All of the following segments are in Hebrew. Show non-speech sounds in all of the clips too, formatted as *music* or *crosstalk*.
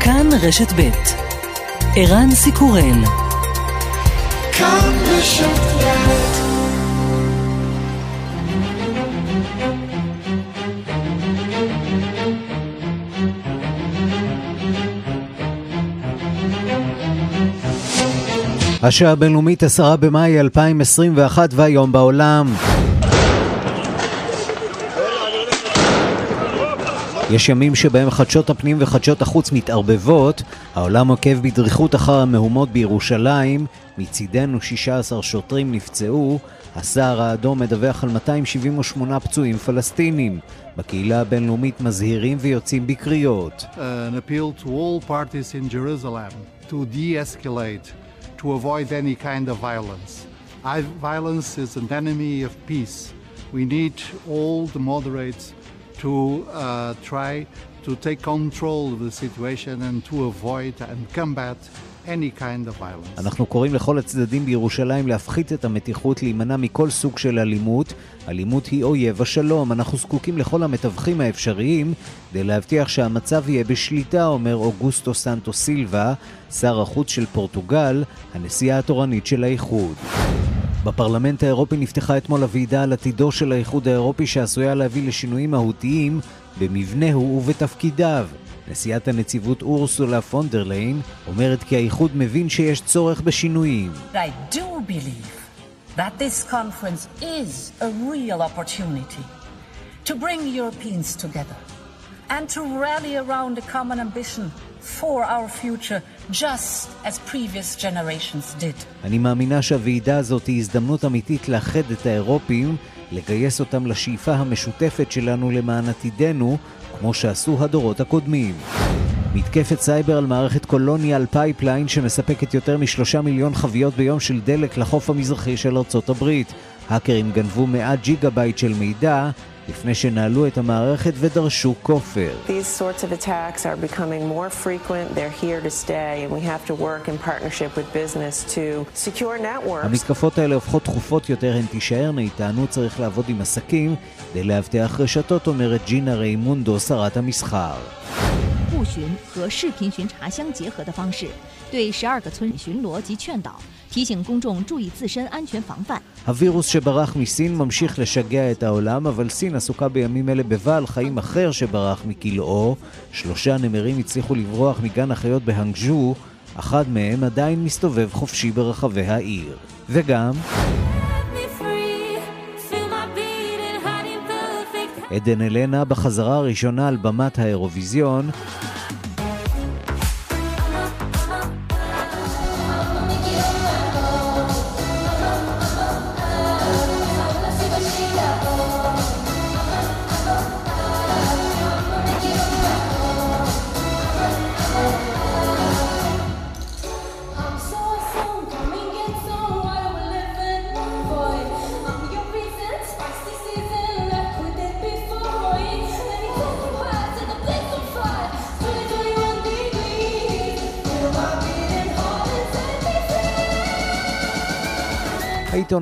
כאן רשת ב' ערן סיקורל כאן רשת השעה הבינלאומית 10 במאי 2021 והיום בעולם. יש ימים שבהם חדשות הפנים וחדשות החוץ מתערבבות, העולם עוקב בדריכות אחר המהומות בירושלים, מצידנו 16 שוטרים נפצעו, הסהר האדום מדווח על 278 פצועים פלסטינים. בקהילה הבינלאומית מזהירים ויוצאים בקריאות. An appeal to all parties in Jerusalem to de-escalate to avoid any kind of violence. Violence is an enemy of peace. We need all the moderates to uh, try to take control of the situation and to avoid and combat any kind of violence. אנחנו קוראים לכל הצדדים בירושלים להפחית את המתיחות, להימנע מכל סוג של אלימות. אלימות היא אויב השלום. אנחנו זקוקים לכל המתווכים האפשריים כדי להבטיח שהמצב יהיה בשליטה, אומר אוגוסטו סנטו סילבה, שר החוץ של פורטוגל, הנשיאה התורנית של האיחוד. בפרלמנט האירופי נפתחה אתמול הוועידה על עתידו של האיחוד האירופי שעשויה להביא לשינויים מהותיים במבנהו ובתפקידיו. נשיאת הנציבות אורסולה פונדרליין אומרת כי האיחוד מבין שיש צורך בשינויים. I do believe that this conference is a real opportunity to bring Europeans together and to rally around a common ambition for our future, just as previous generations did. אני מאמינה שהוועידה הזאת היא הזדמנות אמיתית לאחד את האירופים, לגייס אותם לשאיפה המשותפת שלנו למען עתידנו, כמו שעשו הדורות הקודמים. מתקפת סייבר על מערכת Colonial Pipeline שמספקת יותר משלושה מיליון חביות ביום של דלק לחוף המזרחי של ארצות הברית. האקרים גנבו 100 ג'יגה בייט של מידע לפני שנעלו את המערכת ודרשו כופר. המתקפות האלה הופכות תכופות יותר, הן תישארנה איתנו, צריך לעבוד עם עסקים כדי לאבטח רשתות, אומרת ג'ינה ריימונדו, שרת המסחר. 互巡和视频巡查相结合的方式，对十二个村巡逻及劝导， 提醒公众注意自身安全防范。הווירוס שברח מסין ממשיך לשגע את העולם, אבל סין עסוקה בימים אלה בבעל חיים אחר שברח מכלאו. שלושה נמרים הצליחו לברוח מגן החיות בהנגז'ו, אחד מהם עדיין מסתובב חופשי ברחבי העיר. וגם... עדן אלנה בחזרה הראשונה על במת האירוויזיון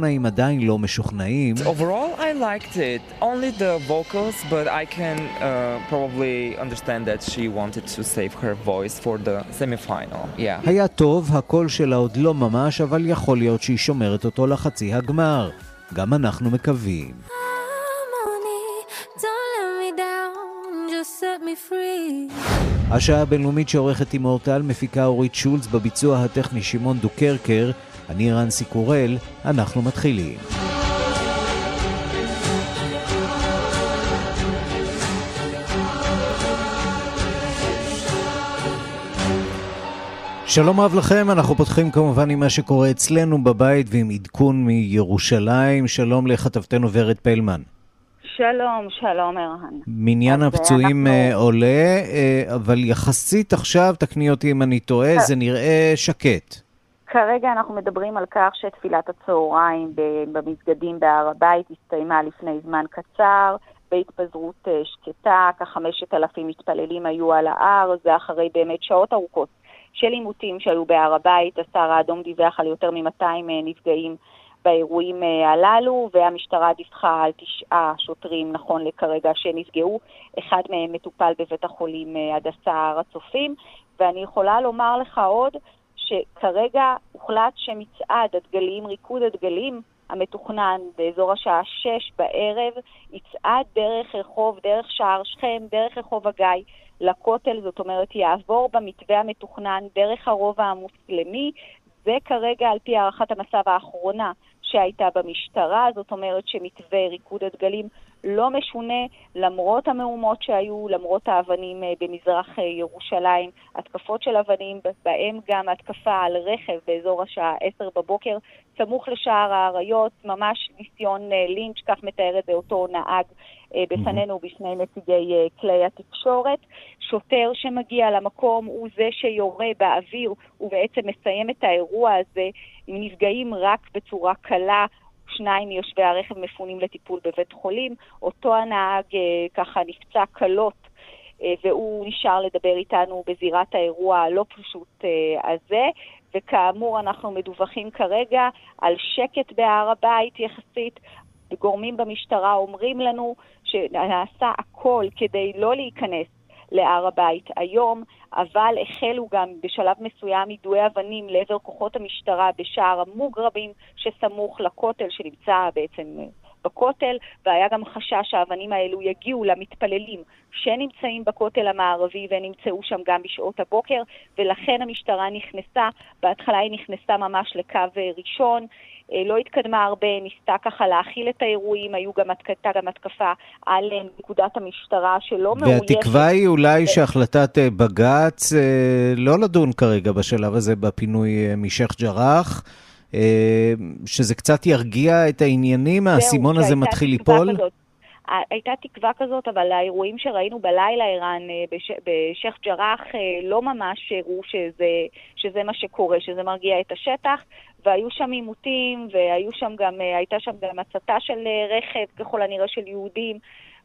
העיתונאים עדיין לא משוכנעים. Overall I liked it, only the vocals, but I can uh, probably understand that she wanted to save her voice for the semi-final, yeah. היה טוב, הקול שלה עוד לא ממש, אבל יכול להיות שהיא שומרת אותו לחצי הגמר. גם אנחנו מקווים. השעה הבינלאומית שעורכת עם אורטל מפיקה אורית שולץ בביצוע הטכני שמעון דוקרקר אני רנסי קורל, אנחנו מתחילים. שלום רב לכם, אנחנו פותחים כמובן עם מה שקורה אצלנו בבית ועם עדכון מירושלים. שלום לכתבתנו ורד פלמן. שלום, שלום ערן. מניין הפצועים אנחנו... אה, עולה, אה, אבל יחסית עכשיו, תקני אותי אם אני טועה, זה נראה שקט. כרגע אנחנו מדברים על כך שתפילת הצהריים במסגדים בהר הבית הסתיימה לפני זמן קצר, בהתפזרות אה, שקטה, כחמשת אלפים מתפללים היו על ההר, זה אחרי באמת שעות ארוכות של עימותים שהיו בהר הבית, הסהר האדום דיווח על יותר מ-200 אה, נפגעים באירועים אה, הללו, והמשטרה דיווחה על תשעה שוטרים נכון לכרגע שנפגעו, אחד מהם מטופל בבית החולים הדסה הר הצופים, ואני יכולה לומר לך עוד שכרגע הוחלט שמצעד הדגלים, ריקוד הדגלים, המתוכנן באזור השעה שש בערב, יצעד דרך רחוב, דרך שער שכם, דרך רחוב הגיא, לכותל, זאת אומרת, יעבור במתווה המתוכנן דרך הרובע המוסלמי. זה כרגע על פי הערכת המצב האחרונה שהייתה במשטרה, זאת אומרת שמתווה ריקוד הדגלים לא משונה למרות המהומות שהיו, למרות האבנים אה, במזרח אה, ירושלים, התקפות של אבנים, בהם גם התקפה על רכב באזור השעה 10 בבוקר, סמוך לשער האריות, ממש ניסיון אה, לינץ', כך מתאר את זה אותו נהג בפנינו ובפני נציגי כלי התקשורת. שוטר שמגיע למקום הוא זה שיורה באוויר ובעצם מסיים את האירוע הזה עם נפגעים רק בצורה קלה. שניים מיושבי הרכב מפונים לטיפול בבית חולים. אותו הנהג אה, ככה נפצע קלות אה, והוא נשאר לדבר איתנו בזירת האירוע הלא פשוט אה, הזה. וכאמור, אנחנו מדווחים כרגע על שקט בהר הבית יחסית. גורמים במשטרה אומרים לנו שנעשה הכל כדי לא להיכנס להר הבית היום, אבל החלו גם בשלב מסוים יידויי אבנים לעבר כוחות המשטרה בשער המוגרבים שסמוך לכותל שנמצא בעצם בכותל, והיה גם חשש שהאבנים האלו יגיעו למתפללים שנמצאים בכותל המערבי ונמצאו שם גם בשעות הבוקר, ולכן המשטרה נכנסה, בהתחלה היא נכנסה ממש לקו ראשון, אה, לא התקדמה הרבה, ניסתה ככה להכיל את האירועים, היו גם, הייתה גם התקפה על אה, נקודת המשטרה שלא מאוישת. והתקווה היא אולי שהחלטת אה, בג"ץ לא לדון כרגע בשלב הזה בפינוי משייח' ג'ראח, שזה קצת ירגיע את העניינים, האסימון הזה מתחיל ליפול? כזאת. הייתה תקווה כזאת, אבל האירועים שראינו בלילה, ערן, בשייח' ג'ראח, לא ממש הראו שזה, שזה מה שקורה, שזה מרגיע את השטח. והיו שם עימותים, והייתה שם גם הצתה של אה, רכב, ככל הנראה של יהודים,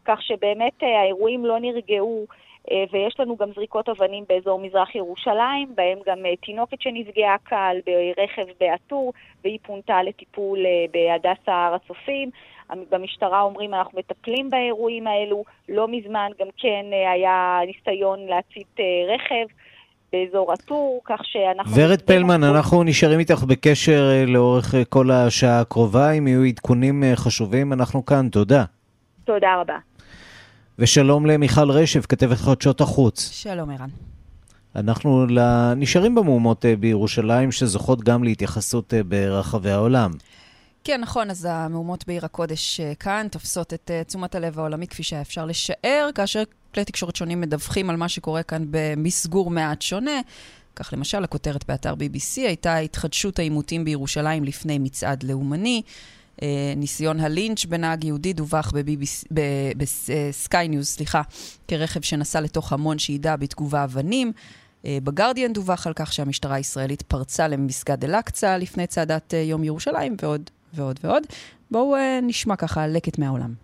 כך שבאמת אה, האירועים לא נרגעו. אה, ויש לנו גם זריקות אבנים באזור מזרח ירושלים, בהם גם תינוקת שנפגעה קל ברכב בעטור, והיא פונתה לטיפול בהדסה הר הצופים. במשטרה אומרים, אנחנו מטפלים באירועים האלו. לא מזמן גם כן היה ניסיון להצית רכב. באזור הטור, כך שאנחנו... ורד פלמן, אנחנו נשארים איתך בקשר אה, לאורך אה, כל השעה הקרובה. אם יהיו עדכונים אה, חשובים, אנחנו כאן. תודה. תודה רבה. ושלום למיכל רשף, כתבת חדשות החוץ. שלום, ערן. אנחנו נשארים במהומות בירושלים, שזוכות גם להתייחסות ברחבי העולם. כן, נכון, אז המהומות בעיר הקודש כאן תופסות את תשומת הלב העולמי כפי שהיה אפשר לשער, כאשר כלי תקשורת שונים מדווחים על מה שקורה כאן במסגור מעט שונה. כך למשל, הכותרת באתר BBC הייתה התחדשות העימותים בירושלים לפני מצעד לאומני. אה, ניסיון הלינץ' בנהג יהודי דווח בסקיי ניוז, סליחה, כרכב שנסע לתוך המון שאידה בתגובה אבנים. אה, בגרדיאן דווח על כך שהמשטרה הישראלית פרצה למסגד אל-אקצא לפני צעדת אה, יום ירושלים, ועוד ועוד ועוד. בואו נשמע ככה לקט מהעולם.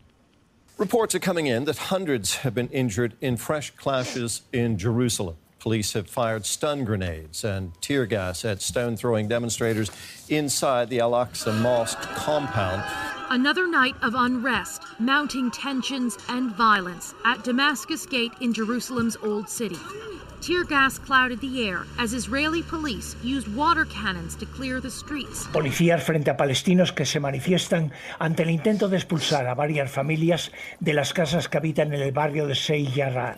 Reports are coming in that hundreds have been injured in fresh clashes in Jerusalem. Police have fired stun grenades and tear gas at stone throwing demonstrators inside the Al Aqsa Mosque compound. Another night of unrest, mounting tensions, and violence at Damascus Gate in Jerusalem's Old City. Tear gas clouded the air as Israeli police used water cannons to clear the streets. Policías frente a palestinos que se manifiestan ante el intento de expulsar a varias familias de las casas que habitan en el barrio de Seyara.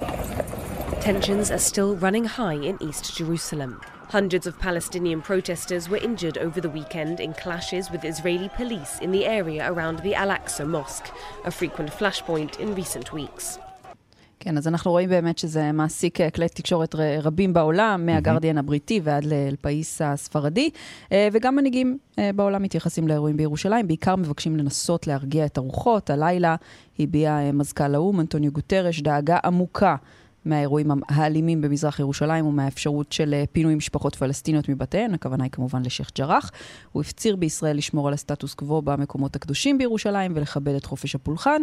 Tensions are still running high in East Jerusalem. Hundreds of Palestinian protesters were injured over the weekend in clashes with Israeli police in the area around the Al Aqsa Mosque, a frequent flashpoint in recent weeks. כן, אז אנחנו רואים באמת שזה מעסיק אה, כלי תקשורת רבים בעולם, מהגרדיאן הבריטי ועד לאלפאיס הספרדי, אה, וגם מנהיגים אה, בעולם מתייחסים לאירועים בירושלים, בעיקר מבקשים לנסות להרגיע את הרוחות. הלילה הביע מזכ"ל האו"ם, אנטוניו גוטרש, דאגה עמוקה מהאירועים האלימים במזרח ירושלים ומהאפשרות של אה, פינוי משפחות פלסטיניות מבתיהן, הכוונה היא כמובן לשייח' ג'ראח. הוא הפציר בישראל לשמור על הסטטוס קוו במקומות הקדושים בירושלים ולכבד את חופש הפולחן.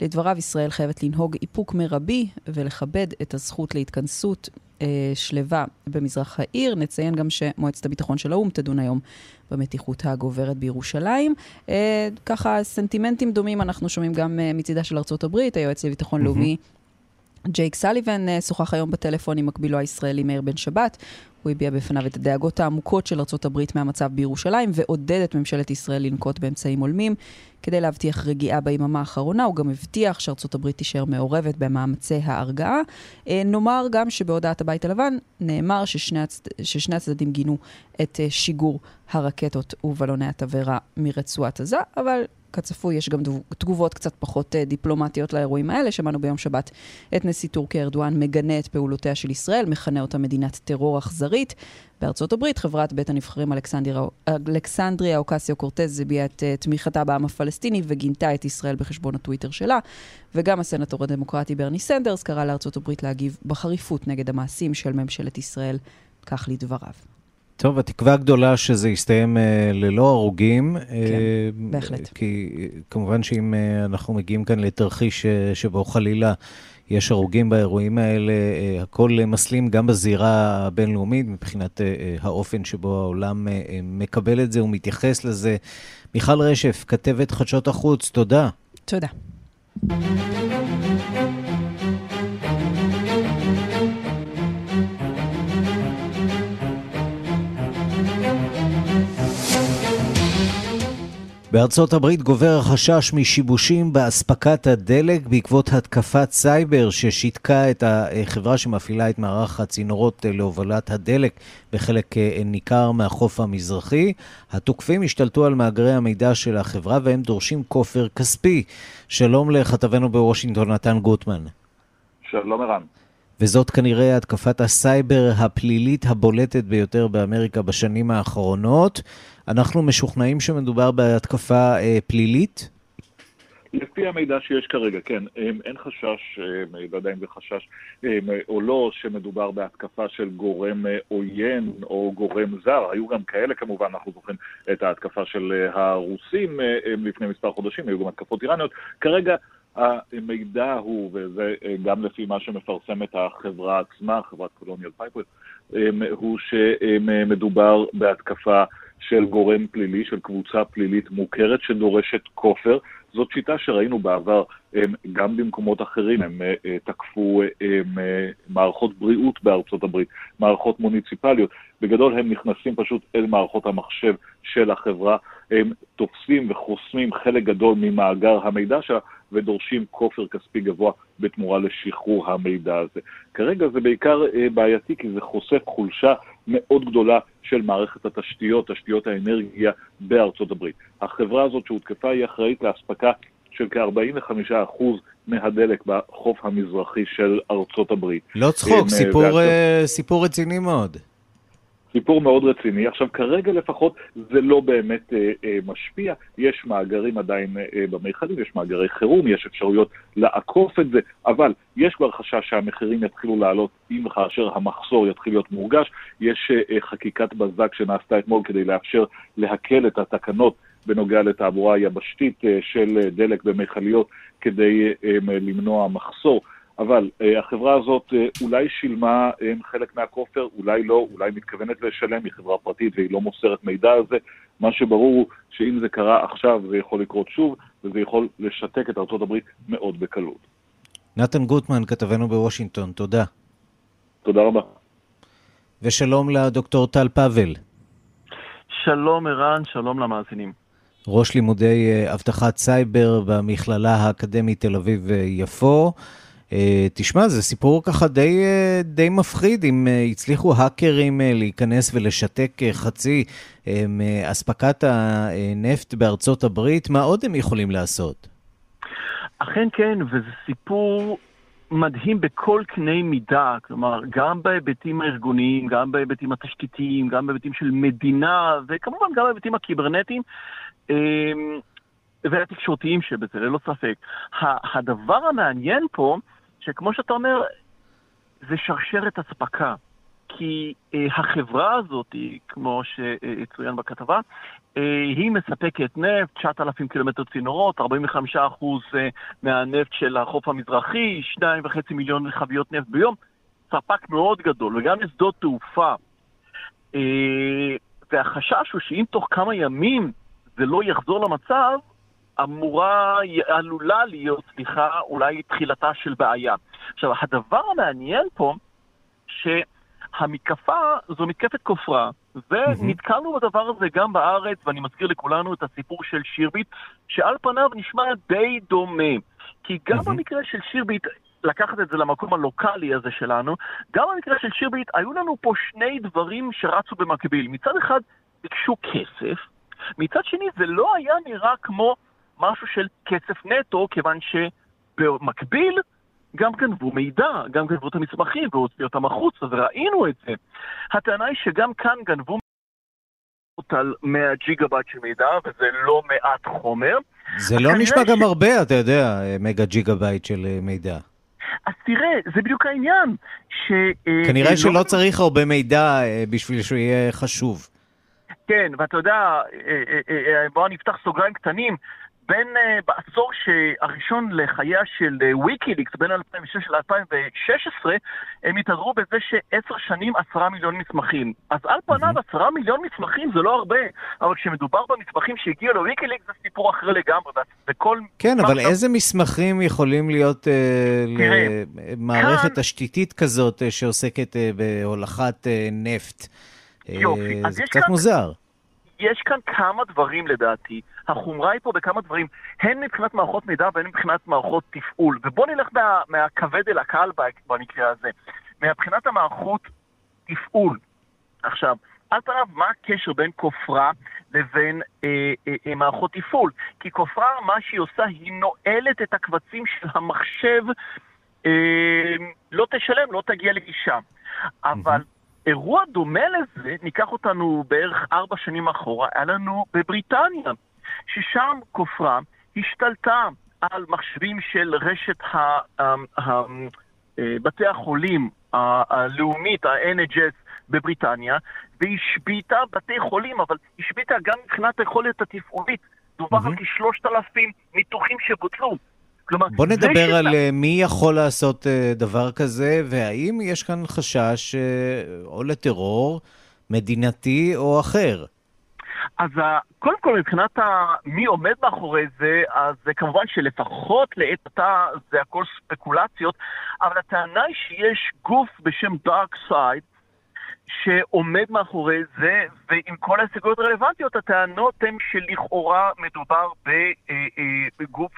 לדבריו, ישראל חייבת לנהוג איפוק מרבי ולכבד את הזכות להתכנסות אה, שלווה במזרח העיר. נציין גם שמועצת הביטחון של האו"ם תדון היום במתיחות הגוברת בירושלים. אה, ככה, סנטימנטים דומים אנחנו שומעים גם אה, מצידה של ארצות הברית, היועץ לביטחון mm-hmm. לאומי. ג'ייק סליבן אה, שוחח היום בטלפון עם מקבילו הישראלי מאיר בן שבת. הוא הביע בפניו את הדאגות העמוקות של הברית מהמצב בירושלים ועודד את ממשלת ישראל לנקוט באמצעים הולמים כדי להבטיח רגיעה ביממה האחרונה. הוא גם הבטיח שארצות הברית תישאר מעורבת במאמצי ההרגעה. אה, נאמר גם שבהודעת הבית הלבן נאמר ששני, הצ... ששני הצדדים גינו את אה, שיגור הרקטות ובלוני התבערה מרצועת עזה, אבל כצפוי, יש גם תגובות קצת פחות אה, דיפלומטיות לאירועים האלה. שמענו ביום שבת את נשיא טורקיה ארדואן מגנה את פעולותיה של ישראל, מכנה אותה מדינת טרור אכזרית. בארצות הברית, חברת בית הנבחרים אלכסנדריה, אלכסנדריה אוקסיו קורטז הביעה את uh, תמיכתה בעם הפלסטיני וגינתה את ישראל בחשבון הטוויטר שלה. וגם הסנטור הדמוקרטי ברני סנדרס קרא לארצות הברית להגיב בחריפות נגד המעשים של ממשלת ישראל, כך לדבריו. טוב, התקווה הגדולה שזה יסתיים אה, ללא הרוגים. כן, אה, בהחלט. כי כמובן שאם אה, אנחנו מגיעים כאן לתרחיש שבו חלילה יש הרוגים באירועים האלה, הכל מסלים גם בזירה הבינלאומית, מבחינת האופן שבו העולם מקבל את זה ומתייחס לזה. מיכל רשף, כתבת חדשות החוץ, תודה. תודה. בארצות הברית גובר החשש משיבושים באספקת הדלק בעקבות התקפת סייבר ששיתקה את החברה שמפעילה את מערך הצינורות להובלת הדלק בחלק ניכר מהחוף המזרחי. התוקפים השתלטו על מאגרי המידע של החברה והם דורשים כופר כספי. שלום לכתבנו בוושינגטון, נתן גוטמן. שלום ערן. וזאת כנראה התקפת הסייבר הפלילית הבולטת ביותר באמריקה בשנים האחרונות. אנחנו משוכנעים שמדובר בהתקפה אה, פלילית? לפי המידע שיש כרגע, כן, אין חשש, לא יודע אם זה חשש או לא, שמדובר בהתקפה של גורם אה, עוין או גורם זר. היו גם כאלה כמובן, אנחנו זוכרים את ההתקפה של אה, הרוסים אה, לפני מספר חודשים, היו גם התקפות איראניות. כרגע המידע הוא, וזה גם לפי מה שמפרסמת החברה עצמה, חברת קולוניאל פייפרס, הוא שמדובר בהתקפה של גורם פלילי, של קבוצה פלילית מוכרת שדורשת כופר. זאת שיטה שראינו בעבר גם במקומות אחרים, הם אה, אה, תקפו הם, אה, מערכות בריאות בארצות הברית, מערכות מוניציפליות. בגדול הם נכנסים פשוט אל מערכות המחשב של החברה, הם תופסים וחוסמים חלק גדול ממאגר המידע שלה ודורשים כופר כספי גבוה בתמורה לשחרור המידע הזה. כרגע זה בעיקר בעייתי כי זה חושף חולשה מאוד גדולה של מערכת התשתיות, תשתיות האנרגיה בארצות הברית. החברה הזאת שהותקפה היא אחראית לאספקה של כ-45% מהדלק בחוף המזרחי של ארצות הברית. לא צחוק, סיפור, uh, סיפור רציני מאוד. סיפור מאוד רציני. עכשיו, כרגע לפחות זה לא באמת אה, אה, משפיע. יש מאגרים עדיין אה, במיכלים, יש מאגרי חירום, יש אפשרויות לעקוף את זה, אבל יש כבר חשש שהמחירים יתחילו לעלות אם וכאשר המחסור יתחיל להיות מורגש. יש אה, חקיקת בזק שנעשתה אתמול כדי לאפשר להקל את התקנות בנוגע לתעבורה יבשתית אה, של דלק במכליות כדי אה, למנוע מחסור. אבל אה, החברה הזאת אה, אולי שילמה אה, חלק מהכופר, אולי לא, אולי מתכוונת לשלם, היא חברה פרטית והיא לא מוסרת מידע על זה. מה שברור הוא שאם זה קרה עכשיו זה יכול לקרות שוב, וזה יכול לשתק את ארה"ב מאוד בקלות. נתן גוטמן, כתבנו בוושינגטון, תודה. תודה רבה. ושלום לדוקטור טל פאבל. שלום ערן, שלום למאזינים. ראש לימודי אבטחת סייבר במכללה האקדמית תל אביב-יפו. אה, תשמע, זה סיפור ככה די, אה, די מפחיד, אם אה, הצליחו האקרים להיכנס ולשתק חצי מאספקת הנפט בארצות הברית, מה עוד הם יכולים לעשות? אכן כן, וזה סיפור מדהים בכל קנה מידה, כלומר, גם בהיבטים הארגוניים, גם בהיבטים התשתיתיים, גם בהיבטים של מדינה, וכמובן גם בהיבטים הקיברנטיים. והתקשורתיים שבזה, ללא ספק. הדבר המעניין פה, שכמו שאתה אומר, זה שרשרת אספקה. כי אה, החברה הזאת, כמו שצוין בכתבה, אה, היא מספקת נפט, 9,000 קילומטר צינורות, 45 אחוז אה, מהנפט של החוף המזרחי, 2.5 מיליון חביות נפט ביום, ספק מאוד גדול, וגם לשדות תעופה. אה, והחשש הוא שאם תוך כמה ימים זה לא יחזור למצב, אמורה, עלולה להיות, סליחה, אולי תחילתה של בעיה. עכשיו, הדבר המעניין פה, שהמתקפה זו מתקפת כופרה, ונתקלנו בדבר הזה גם בארץ, ואני מזכיר לכולנו את הסיפור של שירביט, שעל פניו נשמע די דומה. כי גם במקרה של שירביט, לקחת את זה למקום הלוקאלי הזה שלנו, גם במקרה של שירביט היו לנו פה שני דברים שרצו במקביל. מצד אחד ביקשו כסף, מצד שני זה לא היה נראה כמו משהו של כסף נטו, כיוון שבמקביל גם גנבו מידע, גם גנבו את המסמכים והוציאו אותם החוצה, וראינו את זה. הטענה היא שגם כאן גנבו על 100 ג'יגה בייט של מידע, וזה לא מעט חומר. זה לא נשמע ש... גם הרבה, אתה יודע, מגה ג'יגה בייט של אה, מידע. אז תראה, זה בדיוק העניין. ש... אה, כנראה לא... שלא צריך הרבה מידע אה, בשביל שהוא יהיה חשוב. כן, ואתה יודע, בואו נפתח סוגריים קטנים. בין, uh, בעשור הראשון לחייה של ויקיליקס, uh, בין 2006 ל-2016, הם התהדרו בזה שעשר שנים עשרה מיליון מסמכים. אז על פניו עשרה מיליון מסמכים זה לא הרבה, אבל כשמדובר במסמכים שהגיעו לוויקיליקס זה סיפור אחר לגמרי, וכל... כן, אבל שם... איזה מסמכים יכולים להיות uh, למערכת כאן... תשתיתית כזאת uh, שעוסקת uh, בהולכת uh, נפט? יופי, uh, זה קצת כאן... מוזר. יש כאן כמה דברים לדעתי. החומרה היא פה בכמה דברים, הן מבחינת מערכות מידע והן מבחינת מערכות תפעול. ובואו נלך מה, מהכבד אל הקל במקרה הזה. מבחינת המערכות תפעול. עכשיו, על פניו, מה הקשר בין כופרה לבין אה, אה, אה, מערכות תפעול? כי כופרה, מה שהיא עושה, היא נועלת את הקבצים של המחשב, אה, לא תשלם, לא תגיע לגישה. אבל אירוע דומה לזה, ניקח אותנו בערך ארבע שנים אחורה, היה לנו בבריטניה, ששם כופרה השתלטה על מחשבים של רשת ה, ה, אה, בתי החולים הלאומית, ה-NHS בבריטניה, והשביתה בתי חולים, אבל השביתה גם מבחינת היכולת התפעולית. דובר על כשלושת אלפים ניתוחים שבוטלו. כלומר, בוא נדבר על שלה... אה, מי יכול לעשות אה, דבר כזה, והאם יש כאן חשש אה, או לטרור מדינתי או אחר. אז קודם כל, מבחינת מי עומד מאחורי זה, אז זה כמובן שלפחות לעת עתה זה הכל ספקולציות, אבל הטענה היא שיש גוף בשם דארק סייד, שעומד מאחורי זה, ועם כל ההסתייגויות הרלוונטיות, הטענות הן שלכאורה מדובר בגוף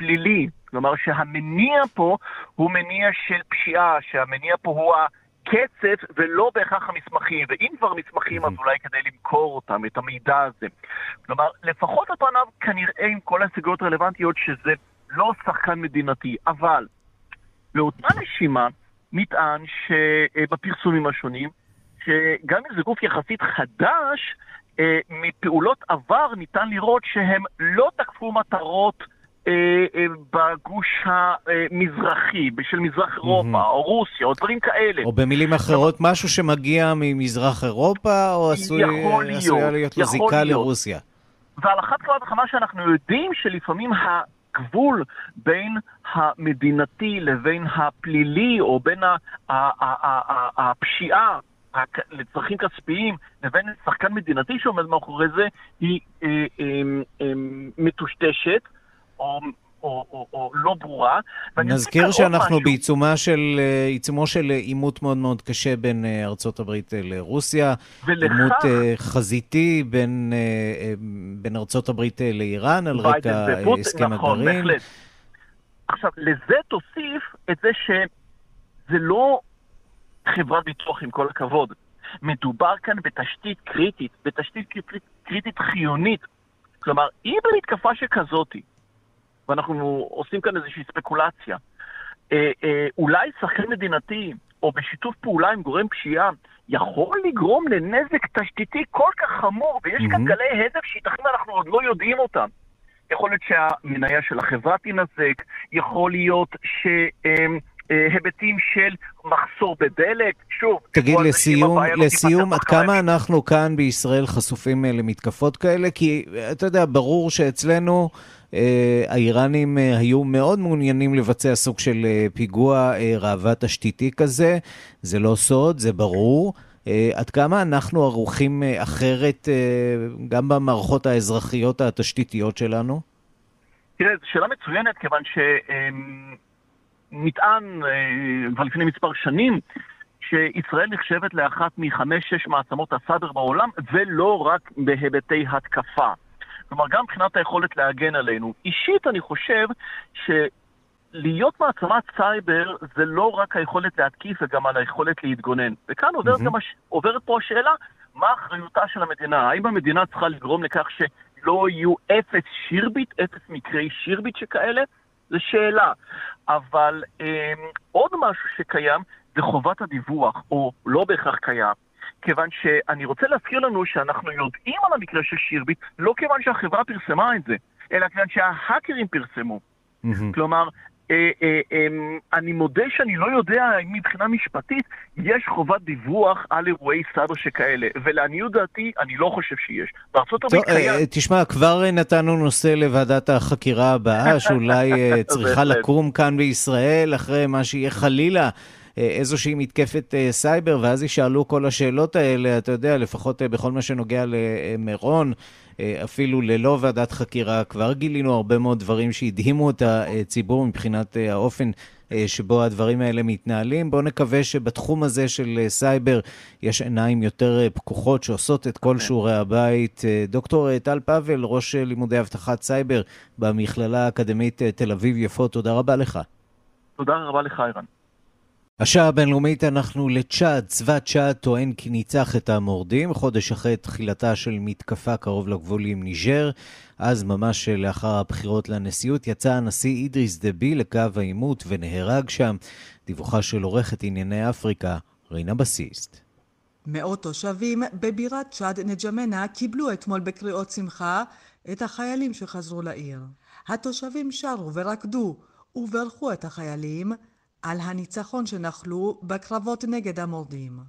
פלילי. כלומר שהמניע פה הוא מניע של פשיעה, שהמניע פה הוא הקצף ולא בהכרח המסמכים, ואם כבר מסמכים אז אולי כדי למכור אותם, את המידע הזה. כלומר, לפחות על פניו כנראה עם כל ההשגות הרלוונטיות שזה לא שחקן מדינתי, אבל באותה נשימה נטען שבפרסומים השונים, שגם אם זה גוף יחסית חדש, אה, מפעולות עבר ניתן לראות שהם לא תקפו מטרות בגוש המזרחי, של מזרח אירופה, או רוסיה, או דברים כאלה. או במילים אחרות, משהו שמגיע ממזרח אירופה, או עשויה להיות לו זיקה לרוסיה. ועל אחת כמה וכמה שאנחנו יודעים שלפעמים הגבול בין המדינתי לבין הפלילי, או בין הפשיעה לצרכים כספיים לבין שחקן מדינתי שעומד מאחורי זה, היא אה, אה, מטושטשת. או, או, או, או לא ברורה. נזכיר שאנחנו בעיצומה של, אה, עיצומו של עימות מאוד מאוד קשה בין אה, ארצות הברית אה, לרוסיה. ולכך... עימות חזיתי בין, בין ארצות הברית לאיראן על רקע הסכם נכון, הגרעין. בהחלט. עכשיו, לזה תוסיף את זה שזה לא חברת ביטוח, עם כל הכבוד. מדובר כאן בתשתית קריטית, בתשתית קריטית חיונית. כלומר, אם במתקפה שכזאתי, ואנחנו עושים כאן איזושהי ספקולציה. אה, אה, אולי שחקן מדינתי, או בשיתוף פעולה עם גורם פשיעה, יכול לגרום לנזק תשתיתי כל כך חמור, ויש mm-hmm. כאן גלי הדף שייתכן ואנחנו עוד לא יודעים אותם. יכול להיות שהמניה של החברה תינזק, יכול להיות ש... אה, היבטים של מחסור בדלק, שוב... תגיד, לסיום, לסיום, עד כמה אנחנו כאן בישראל חשופים למתקפות כאלה? כי אתה יודע, ברור שאצלנו אה, האיראנים אה, היו מאוד מעוניינים לבצע סוג של אה, פיגוע ראווה תשתיתי כזה. זה לא סוד, זה ברור. עד כמה אנחנו ערוכים אחרת גם במערכות האזרחיות התשתיתיות שלנו? תראה, זו שאלה מצוינת, כיוון שנטען אה, כבר לפני מספר שנים שישראל נחשבת לאחת מחמש-שש מעצמות הסייבר בעולם, ולא רק בהיבטי התקפה. כלומר, גם מבחינת היכולת להגן עלינו. אישית, אני חושב שלהיות מעצמת סייבר זה לא רק היכולת להתקיף, זה גם על היכולת להתגונן. וכאן עוברת, mm-hmm. גם, עוברת פה השאלה, מה אחריותה של המדינה? האם המדינה צריכה לגרום לכך שלא יהיו אפס שירביט, אפס מקרי שירביט שכאלה? זו שאלה. אבל אה, עוד משהו שקיים זה חובת הדיווח, או לא בהכרח קיים. כיוון שאני רוצה להזכיר לנו שאנחנו יודעים על המקרה של שירביט, לא כיוון שהחברה פרסמה את זה, אלא כיוון שההאקרים פרסמו. Mm-hmm. כלומר, אני מודה שאני לא יודע אם מבחינה משפטית יש חובת דיווח על אירועי סייבר שכאלה, ולעניות דעתי, אני לא חושב שיש. בארצות הברית קיים... אה, תשמע, כבר נתנו נושא לוועדת החקירה הבאה, *laughs* שאולי אה, צריכה לקום כאן בישראל, אחרי מה שיהיה חלילה אה, איזושהי מתקפת אה, סייבר, ואז יישאלו כל השאלות האלה, אתה יודע, לפחות אה, בכל מה שנוגע למירון, אפילו ללא ועדת חקירה, כבר גילינו הרבה מאוד דברים שהדהימו את הציבור מבחינת האופן שבו הדברים האלה מתנהלים. בואו נקווה שבתחום הזה של סייבר יש עיניים יותר פקוחות שעושות את כל שיעורי הבית. דוקטור טל פאבל, ראש לימודי אבטחת סייבר במכללה האקדמית תל אביב-יפו, תודה רבה לך. תודה רבה לך, ערן. השעה הבינלאומית אנחנו לצ'אד. צבא צ'אד טוען כי ניצח את המורדים, חודש אחרי תחילתה של מתקפה קרוב לגבול עם ניג'ר. אז ממש לאחר הבחירות לנשיאות יצא הנשיא אידריס דבי לקו העימות ונהרג שם. דיווחה של עורכת ענייני אפריקה, רינה בסיסט. מאות תושבים בבירת צ'אד נג'מנה קיבלו אתמול בקריאות שמחה את החיילים שחזרו לעיר. התושבים שרו ורקדו וברכו את החיילים על הניצחון שנחלו בקרבות נגד המורדים.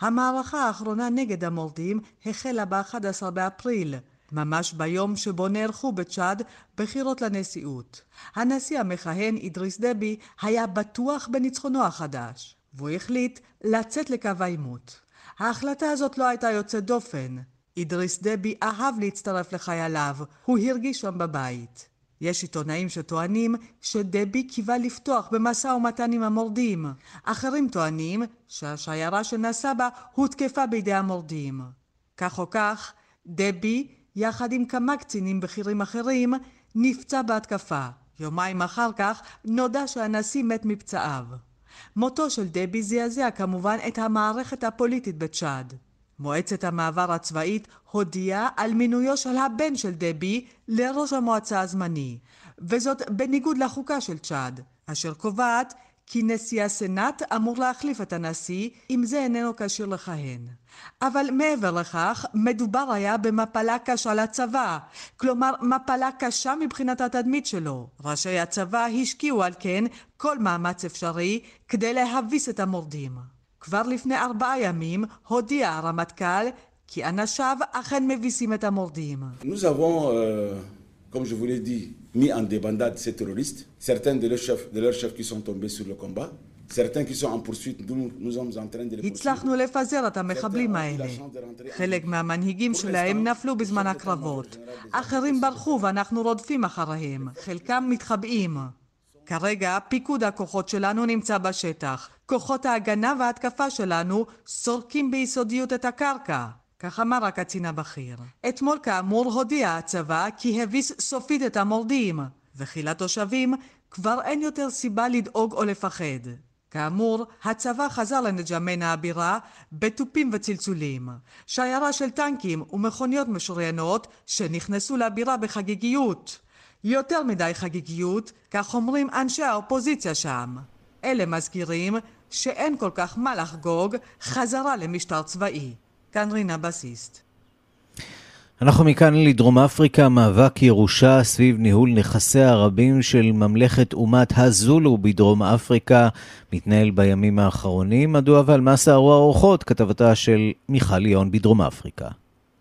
המערכה האחרונה נגד המורדים החלה ב-11 באפריל, ממש ביום שבו נערכו בצ'אד בחירות לנשיאות. הנשיא המכהן אידריס דבי היה בטוח בניצחונו החדש, והוא החליט לצאת לקו העימות. ההחלטה הזאת לא הייתה יוצאת דופן. אידריס דבי אהב להצטרף לחייליו, הוא הרגיש שם בבית. יש עיתונאים שטוענים שדבי קיווה לפתוח במשא ומתן עם המורדים. אחרים טוענים שהשיירה שנסע בה הותקפה בידי המורדים. כך או כך, דבי, יחד עם כמה קצינים בכירים אחרים, נפצע בהתקפה. יומיים אחר כך נודע שהנשיא מת מפצעיו. מותו של דבי זעזע כמובן את המערכת הפוליטית בצ'אד. מועצת המעבר הצבאית הודיעה על מינויו של הבן של דבי לראש המועצה הזמני, וזאת בניגוד לחוקה של צ'אד, אשר קובעת כי נשיא הסנאט אמור להחליף את הנשיא אם זה איננו כשיר לכהן. אבל מעבר לכך, מדובר היה במפלה קשה לצבא, כלומר מפלה קשה מבחינת התדמית שלו. ראשי הצבא השקיעו על כן כל מאמץ אפשרי כדי להביס את המורדים. כבר לפני ארבעה ימים הודיע הרמטכ"ל כי אנשיו אכן מביסים את המורדים. Nous avons, euh, comme je vous l'ai dit, mis en débandade ces terroristes, certains de leurs chefs, de leurs chefs qui sont tombés sur le combat. הצלחנו לפזר את המחבלים האלה. חלק מהמנהיגים שלהם נפלו בזמן הקרבות. אחרים ברחו ואנחנו רודפים אחריהם. חלקם מתחבאים. כרגע פיקוד הכוחות שלנו נמצא בשטח. כוחות ההגנה וההתקפה שלנו סורקים ביסודיות את הקרקע. כך אמר הקצין הבכיר. אתמול כאמור הודיע הצבא כי הביס סופית את המורדים, וכי לתושבים כבר אין יותר סיבה לדאוג או לפחד. כאמור, הצבא חזר לנג'מנה הבירה בתופים וצלצולים. שיירה של טנקים ומכוניות משוריינות שנכנסו לבירה בחגיגיות. יותר מדי חגיגיות, כך אומרים אנשי האופוזיציה שם. אלה מזכירים שאין כל כך מה לחגוג חזרה למשטר צבאי. כאן רינה בסיסט. אנחנו מכאן לדרום אפריקה, מאבק ירושה סביב ניהול נכסיה הרבים של ממלכת אומת הזולו בדרום אפריקה מתנהל בימים האחרונים. מדוע ועל מה סערו האורחות? כתבתה של מיכל ליאון בדרום אפריקה.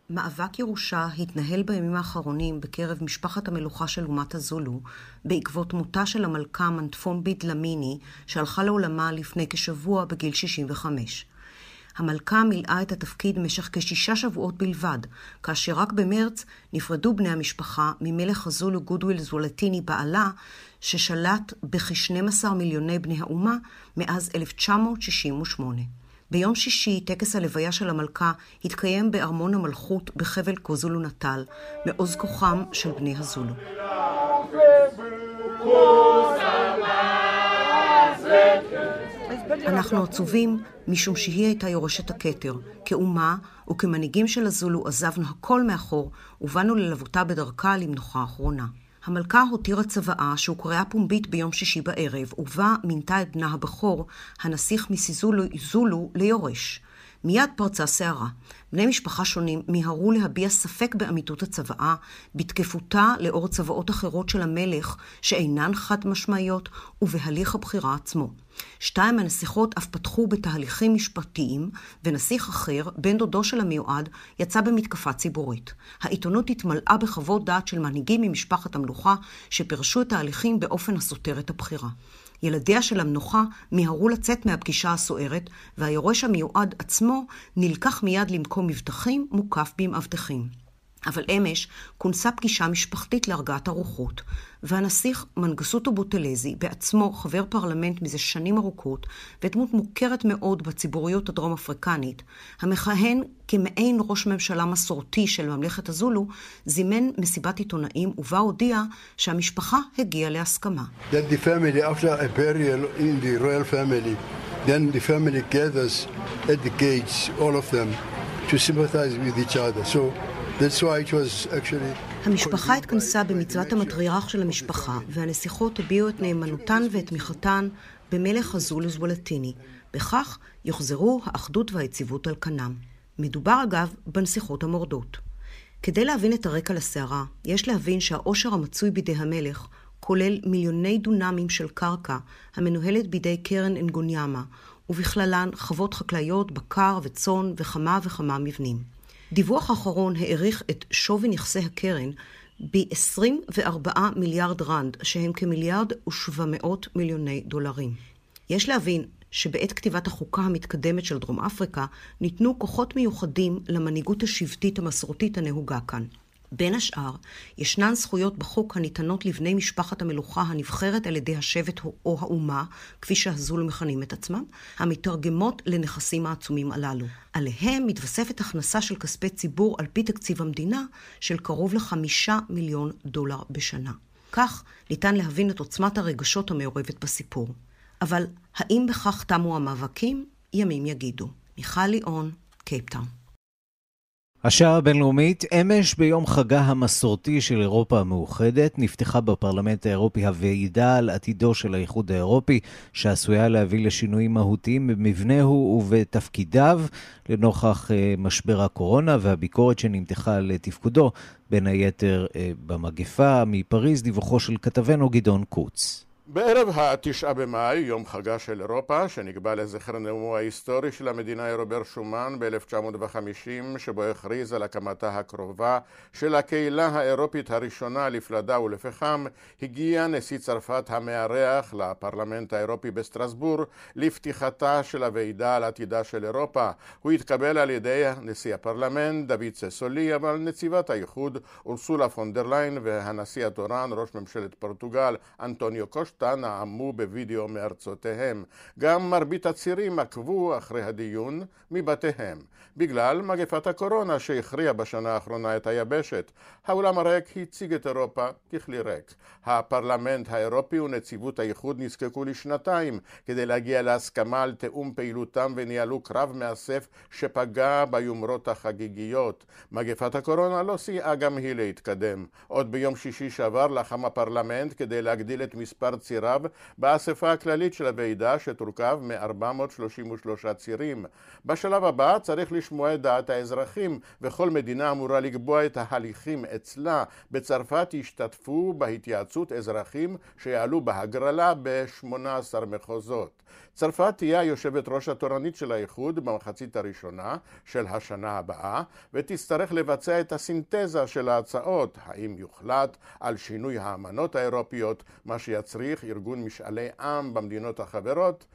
מאבק ירושה התנהל בימים האחרונים בקרב משפחת המלוכה של אומת הזולו, בעקבות מותה של המלכה מנטפון ביד למיני, שהלכה לעולמה לפני כשבוע בגיל 65. המלכה מילאה את התפקיד במשך כשישה שבועות בלבד, כאשר רק במרץ נפרדו בני המשפחה ממלך הזולו גודוויל זולטיני בעלה, ששלט בכ-12 מיליוני בני האומה מאז 1968. ביום שישי, טקס הלוויה של המלכה התקיים בארמון המלכות בחבל קוזולו נטל, מעוז כוחם של בני הזולו. אנחנו עצובים משום שהיא הייתה יורשת הכתר. כאומה וכמנהיגים של הזולו עזבנו הכל מאחור ובאנו ללוותה בדרכה למנוחה האחרונה. המלכה הותירה צוואה שהוקראה פומבית ביום שישי בערב, ובה מינתה את בנה הבכור, הנסיך מסיזולו, ליורש. מיד פרצה סערה. בני משפחה שונים מיהרו להביע ספק באמיתות הצוואה, בתקפותה לאור צוואות אחרות של המלך, שאינן חד משמעיות, ובהליך הבחירה עצמו. שתיים הנסיכות אף פתחו בתהליכים משפטיים, ונסיך אחר, בן דודו של המיועד, יצא במתקפה ציבורית. העיתונות התמלאה בחוות דעת של מנהיגים ממשפחת המלוכה, שפירשו את ההליכים באופן הסותר את הבחירה. ילדיה של המנוחה מיהרו לצאת מהפגישה הסוערת, והיורש המיועד עצמו נלקח מיד למקום מבטחים מוקף במאבטחים. אבל אמש כונסה פגישה משפחתית להרגעת הרוחות, והנסיך מנגסוטו בוטלזי, בעצמו חבר פרלמנט מזה שנים ארוכות, ודמות מוכרת מאוד בציבוריות הדרום אפריקנית, המכהן כמעין ראש ממשלה מסורתי של ממלכת הזולו, זימן מסיבת עיתונאים ובה הודיע שהמשפחה הגיעה להסכמה. To sympathize with each other. So המשפחה התכנסה במצוות המטריארך של המשפחה, והנסיכות הביעו את נאמנותן ואת תמיכתן במלך הזולוס וולטיני. בכך יוחזרו האחדות והיציבות על כנם. מדובר אגב בנסיכות המורדות. כדי להבין את הרקע לסערה, יש להבין שהעושר המצוי בידי המלך כולל מיליוני דונמים של קרקע המנוהלת בידי קרן אנגוניאמה, ובכללן חוות חקלאיות, בקר וצאן וכמה וכמה מבנים. דיווח אחרון העריך את שווי נכסי הקרן ב-24 מיליארד רנד, שהם כמיליארד ושבע מאות מיליוני דולרים. יש להבין שבעת כתיבת החוקה המתקדמת של דרום אפריקה, ניתנו כוחות מיוחדים למנהיגות השבטית המסורתית הנהוגה כאן. בין השאר, ישנן זכויות בחוק הניתנות לבני משפחת המלוכה הנבחרת על ידי השבט או האומה, כפי שהזול מכנים את עצמם, המתרגמות לנכסים העצומים הללו. עליהם מתווספת הכנסה של כספי ציבור על פי תקציב המדינה של קרוב לחמישה מיליון דולר בשנה. כך ניתן להבין את עוצמת הרגשות המעורבת בסיפור. אבל האם בכך תמו המאבקים? ימים יגידו. מיכל ליאון, קייפטאון. השעה הבינלאומית, אמש ביום חגה המסורתי של אירופה המאוחדת, נפתחה בפרלמנט האירופי הוועידה על עתידו של האיחוד האירופי, שעשויה להביא לשינויים מהותיים במבנהו ובתפקידיו, לנוכח אה, משבר הקורונה והביקורת שנמתחה על תפקודו, בין היתר אה, במגפה. מפריז, דיווחו של כתבנו גדעון קוץ. בערב התשעה במאי, יום חגה של אירופה, שנקבע לזכר נאומו ההיסטורי של המדינה רוברט שומן ב-1950, שבו הכריז על הקמתה הקרובה של הקהילה האירופית הראשונה לפלדה ולפחם, הגיע נשיא צרפת המארח לפרלמנט האירופי בסטרסבור לפתיחתה של הוועידה על עתידה של אירופה. הוא התקבל על ידי נשיא הפרלמנט דוד ססולי, אבל נציבת האיחוד אורסולה פונדרליין והנשיא התורן, ראש ממשלת פורטוגל, אנטוניו קושטה שלושתן נאמו בווידאו מארצותיהם. גם מרבית הצירים עקבו אחרי הדיון מבתיהם, בגלל מגפת הקורונה שהכריעה בשנה האחרונה את היבשת. האולם הריק הציג את אירופה ככלי ריק. הפרלמנט האירופי ונציבות האיחוד נזקקו לשנתיים כדי להגיע להסכמה על תיאום פעילותם וניהלו קרב מאסף שפגע ביומרות החגיגיות. מגפת הקורונה לא סייעה גם היא להתקדם. עוד ביום שישי שעבר לחם הפרלמנט כדי להגדיל את מספר ציריו באספה הכללית של הוועידה שתורכב מ-433 צירים. בשלב הבא צריך לשמוע את דעת האזרחים וכל מדינה אמורה לקבוע את ההליכים אצלה. בצרפת ישתתפו בהתייעצות אזרחים שיעלו בהגרלה ב-18 מחוזות. צרפת תהיה היושבת ראש התורנית של האיחוד במחצית הראשונה של השנה הבאה ותצטרך לבצע את הסינתזה של ההצעות, האם יוחלט על שינוי האמנות האירופיות, מה שיצריך ארגון משאלי עם במדינות החברות,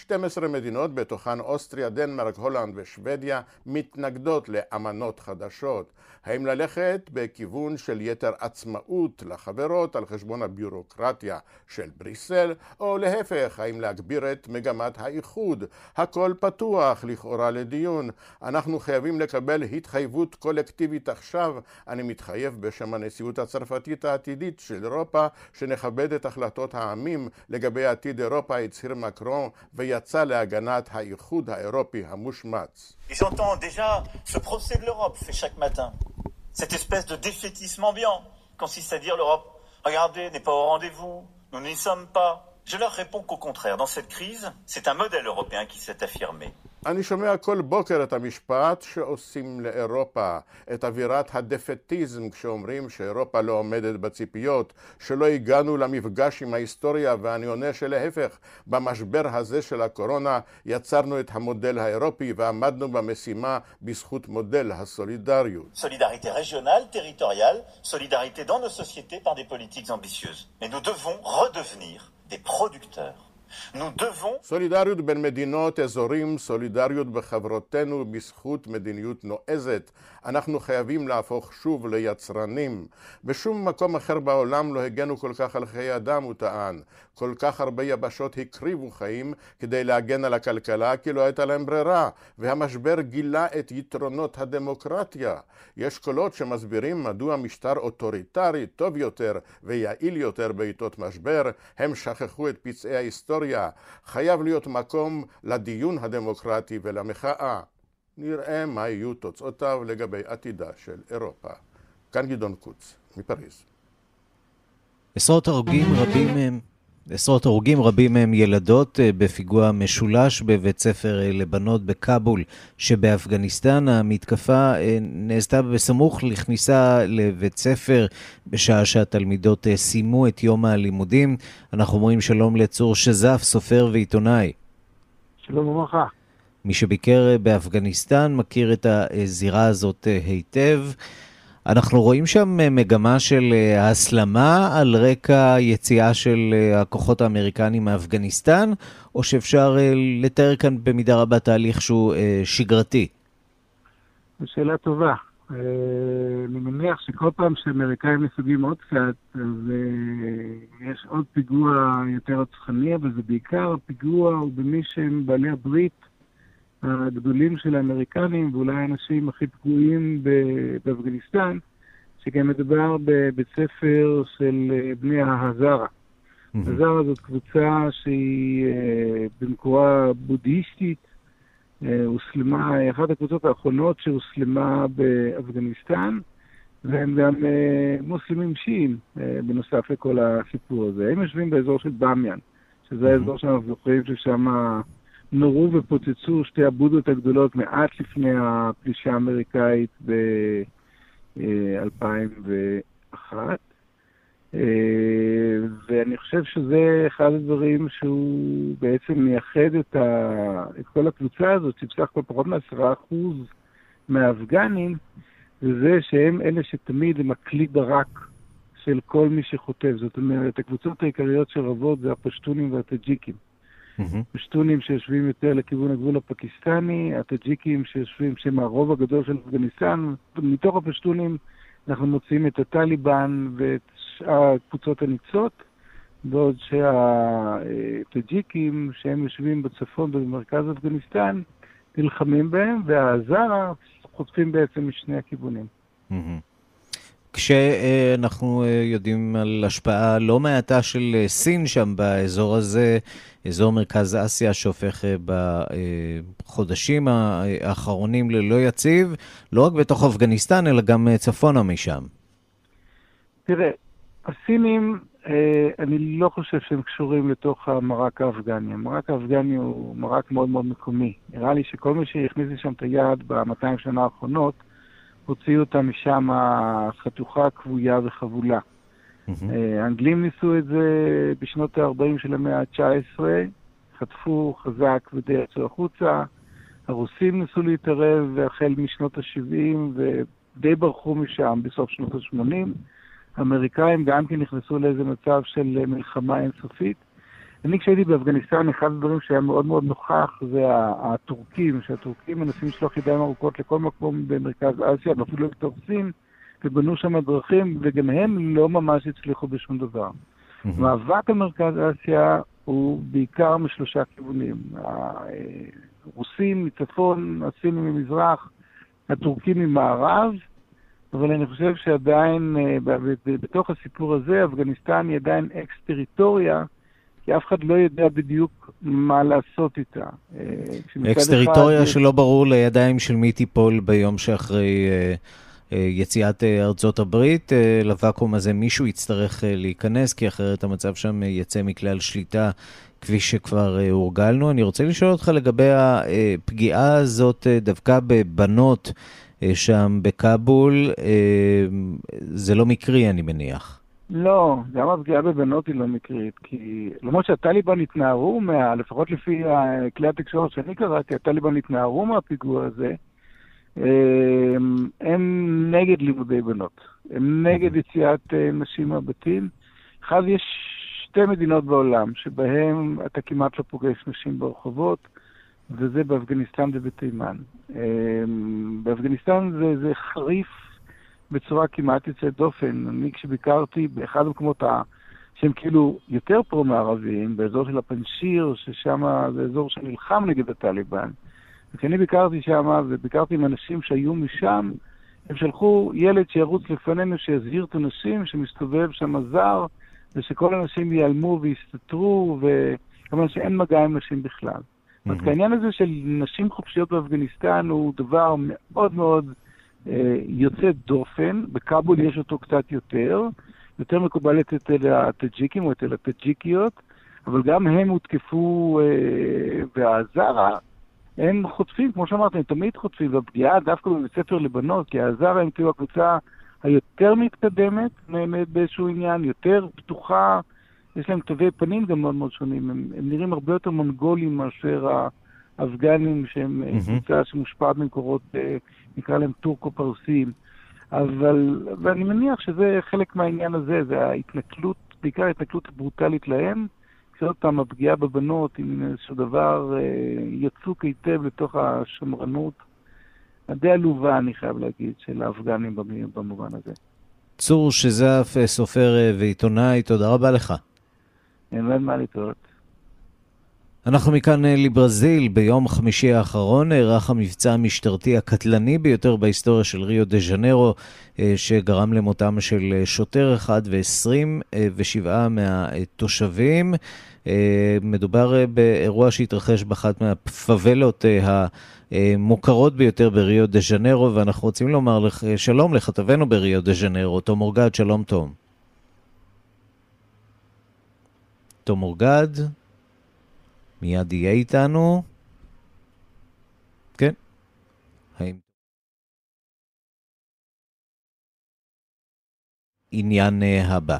12 מדינות, בתוכן אוסטריה, דנמרק, הולנד ושוודיה, מתנגדות לאמנות חדשות. האם ללכת בכיוון של יתר עצמאות לחברות על חשבון הביורוקרטיה של בריסל, או להפך, האם להגביר את מגמת האיחוד? הכל פתוח לכאורה לדיון. אנחנו חייבים לקבל התחייבות קולקטיבית עכשיו. אני מתחייב בשם הנשיאות הצרפתית העתידית של אירופה, שנכבד את החלטות העמים לגבי עתיד אירופה, הצהיר מקרון, Ils j'entends déjà ce procès de l'Europe fait chaque matin. Cette espèce de défaitisme ambiant consiste à dire l'Europe, regardez, n'est pas au rendez-vous, nous n'y sommes pas. Je leur réponds qu'au contraire, dans cette crise, c'est un modèle européen qui s'est affirmé. אני שומע כל בוקר את המשפט שעושים לאירופה, את אווירת הדפטיזם כשאומרים שאירופה לא עומדת בציפיות, שלא הגענו למפגש עם ההיסטוריה, ואני עונה שלהפך, במשבר הזה של הקורונה יצרנו את המודל האירופי ועמדנו במשימה בזכות מודל הסולידריות. Territoriale, solidarité dans nos sociétés par des politiques ambitieuses. Mais devons redevenir des producteurs. סולידריות בין מדינות, אזורים, סולידריות בחברותינו בזכות מדיניות נועזת. אנחנו חייבים להפוך שוב ליצרנים. בשום מקום אחר בעולם לא הגנו כל כך על חיי אדם, הוא טען. כל כך הרבה יבשות הקריבו חיים כדי להגן על הכלכלה כי לא הייתה להם ברירה, והמשבר גילה את יתרונות הדמוקרטיה. יש קולות שמסבירים מדוע משטר אוטוריטרי טוב יותר ויעיל יותר בעיתות משבר, הם שכחו את פצעי ההיסטוריה. חייב להיות מקום לדיון הדמוקרטי ולמחאה. נראה מה יהיו תוצאותיו לגבי עתידה של אירופה. כאן גדעון קוץ, מפריז. עשרות הרוגים רבים הם עשרות הרוגים, רבים מהם ילדות, אה, בפיגוע משולש בבית ספר אה, לבנות בכאבול שבאפגניסטן. המתקפה אה, נעשתה בסמוך לכניסה לבית ספר בשעה שהתלמידות סיימו את יום הלימודים. אנחנו אומרים שלום לצור שזף, סופר ועיתונאי. שלום וברכה. מי שביקר באפגניסטן מכיר את הזירה הזאת היטב. אנחנו רואים שם אה, מגמה של אה, הסלמה על רקע יציאה של אה, הכוחות האמריקנים מאפגניסטן, או שאפשר לתאר כאן במידה רבה תהליך שהוא שגרתי? זו שאלה טובה. אני מניח שכל פעם שאמריקאים נסוגים עוד קצת, אז יש עוד פיגוע יותר רצחני, אבל זה בעיקר הפיגוע הוא במי שהם בעלי הברית הגדולים של האמריקנים, ואולי האנשים הכי פגועים באפגניסטן, שגם מדובר בבית ספר של אה, בני ההזרה. הזרה זאת קבוצה שהיא אה, במקורה בודהיסטית, אה, הוסלמה, אחת הקבוצות האחרונות שהוסלמה באפגניסטן, והם גם מוסלמים שיעים, בנוסף לכל הסיפור הזה. הם יושבים באזור של באמיאן, שזה האזור שאנחנו זוכרים ששם נורו ופוצצו שתי הבודות הגדולות מעט לפני הפלישה האמריקאית ב-2001. אה, ואני חושב שזה אחד הדברים שהוא בעצם מייחד את, ה... את כל הקבוצה הזאת, שבסך הכל פחות מעשרה אחוז מהאפגנים, וזה שהם אלה שתמיד הם הכלי ברק של כל מי שחוטב. זאת אומרת, הקבוצות העיקריות שרבות זה הפשטונים והטאג'יקים. פשטונים שיושבים יותר לכיוון הגבול הפקיסטני, הטאג'יקים שיושבים, שהם הרוב הגדול של אפגניסטן, מתוך הפשטונים אנחנו מוצאים את הטליבן ואת שאר הקבוצות הניצות, בעוד שהטאג'יקים, שהם יושבים בצפון ובמרכז אפגניסטן, נלחמים בהם, והזרה חוטפים בעצם משני הכיוונים. כשאנחנו אה, יודעים על השפעה לא מעטה של אה, סין שם באזור הזה, אזור מרכז אסיה שהופך אה, בחודשים האחרונים ללא יציב, לא רק בתוך אפגניסטן, אלא גם צפונה משם. תראה, הסינים, אני לא חושב שהם קשורים לתוך המרק האפגני. המרק האפגני הוא מרק מאוד מאוד מקומי. נראה לי שכל מי שהכניס לשם את היד ב-200 שנה האחרונות, הוציאו אותה משם חתוכה, כבויה וחבולה. אה, האנגלים ניסו את זה בשנות ה-40 של המאה ה-19, חטפו חזק ודי יצאו החוצה. הרוסים ניסו להתערב החל משנות ה-70 ודי ברחו משם בסוף שנות ה-80. האמריקאים גם כן נכנסו לאיזה מצב של מלחמה אינסופית. אני כשהייתי באפגניסטן, אחד הדברים שהיה מאוד מאוד נוכח זה הטורקים, שהטורקים מנסים לשלוח ידיים ארוכות לכל מקום במרכז אסיה, ואפילו לתוך סין, ובנו שם דרכים, וגם הם לא ממש הצליחו בשום דבר. מאבק על מרכז אסיה הוא בעיקר משלושה כיוונים. הרוסים מצפון, הסינים ממזרח, הטורקים ממערב, אבל אני חושב שעדיין אה, בתוך הסיפור הזה, אפגניסטן היא עדיין אקס-טריטוריה, כי אף אחד לא יודע בדיוק מה לעשות איתה. אה, אקס-טריטוריה אחד... שלא ברור לידיים של מי תיפול ביום שאחרי אה, יציאת ארצות הברית. לוואקום הזה מישהו יצטרך להיכנס, כי אחרת המצב שם יצא מכלל שליטה. כפי שכבר הורגלנו. אני רוצה לשאול אותך לגבי הפגיעה הזאת דווקא בבנות אה, שם בכאבול, אה, זה לא מקרי, אני מניח. לא, גם הפגיעה בבנות היא לא מקרית, כי למרות שהטליבן התנערו, מה, לפחות לפי כלי התקשורת שאני קראתי, הטליבן התנערו מהפיגוע הזה, אה, הם נגד לימודי בנות, הם נגד יציאת נשים מהבתים. אחד, יש שתי מדינות בעולם שבהן אתה כמעט לא פוגש נשים ברחובות, וזה באפגניסטן ובתימן. אמ, באפגניסטן זה, זה חריף בצורה כמעט יוצאת דופן. אני כשביקרתי באחד המקומות ה... שהם כאילו יותר פרו-מערביים, באזור של הפנשיר, ששם זה אזור שנלחם נגד הטליבן. וכשאני ביקרתי שם, וביקרתי עם אנשים שהיו משם, הם שלחו ילד שירוץ לפנינו, שיזהיר את הנשים, שמסתובב שם זר, ושכל הנשים ייעלמו ויסתתרו, וכמובן שאין מגע עם נשים בכלל. אומרת, העניין הזה של נשים חופשיות באפגניסטן הוא דבר מאוד מאוד אה, יוצא דופן, בכאבול יש אותו קצת יותר, יותר מקובל אצל הטאג'יקים או אצל הטאג'יקיות, אבל גם הם הותקפו, אה, והזרה, הם חוטפים, כמו שאמרתם, הם תמיד חוטפים, והפגיעה דווקא בבית ספר לבנות, כי הזרה הם כאילו הקבוצה היותר מתקדמת באיזשהו עניין, יותר פתוחה, יש להם תווי פנים גם מאוד מאוד שונים, הם, הם נראים הרבה יותר מונגולים מאשר האפגנים, שהם mm-hmm. קבוצה שמושפעת ממקורות, אה, נקרא להם טורקו-פרסים. אבל, ואני מניח שזה חלק מהעניין הזה, זה ההתנכלות, בעיקר ההתנכלות הברוטלית להם, כשעוד פעם הפגיעה בבנות עם איזשהו דבר אה, יצוק היטב לתוך השמרנות הדי עלובה, אני חייב להגיד, של האפגנים במובן הזה. צור שזף, סופר ועיתונאי, תודה רבה לך. אין מה לטעות. אנחנו מכאן אה, לברזיל. ביום חמישי האחרון נערך המבצע המשטרתי הקטלני ביותר בהיסטוריה של ריו דה ז'נרו, אה, שגרם למותם של אה, שוטר אחד ו-27 מהתושבים. מדובר באירוע שהתרחש באחת מהפאבלות המוכרות ביותר בריו דה ז'נרו, ואנחנו רוצים לומר לך, שלום לכתבנו בריו דה ז'נרו, תום אורגד, שלום תום. תום אורגד, מיד יהיה איתנו. כן. האם... העניין אה, הבא.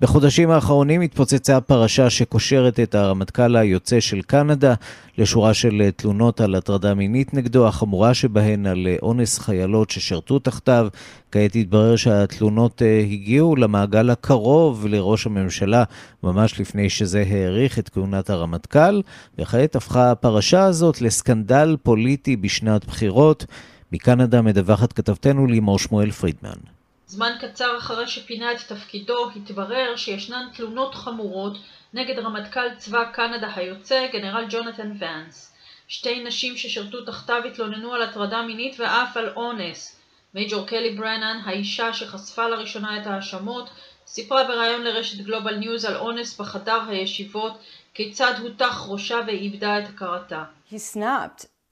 בחודשים האחרונים התפוצצה פרשה שקושרת את הרמטכ"ל היוצא של קנדה לשורה של אה, תלונות על הטרדה מינית נגדו, החמורה שבהן על אה, אונס חיילות ששרתו תחתיו. כעת התברר שהתלונות הגיעו למעגל הקרוב לראש הממשלה ממש לפני שזה האריך את כהונת הרמטכ"ל, וכעת הפכה הפרשה הזאת לסקנדל פוליטי בשנת בחירות. מקנדה מדווחת כתבתנו לימור שמואל פרידמן. זמן קצר אחרי שפינה את תפקידו, התברר שישנן תלונות חמורות נגד רמטכ"ל צבא קנדה היוצא, גנרל ג'ונתן ואנס. שתי נשים ששירתו תחתיו התלוננו על הטרדה מינית ואף על אונס. מייג'ור קלי ברנן, האישה שחשפה לראשונה את ההאשמות, סיפרה בריאיון לרשת גלובל ניוז על אונס בחדר הישיבות, כיצד הוטח ראשה ואיבדה את הכרתה. He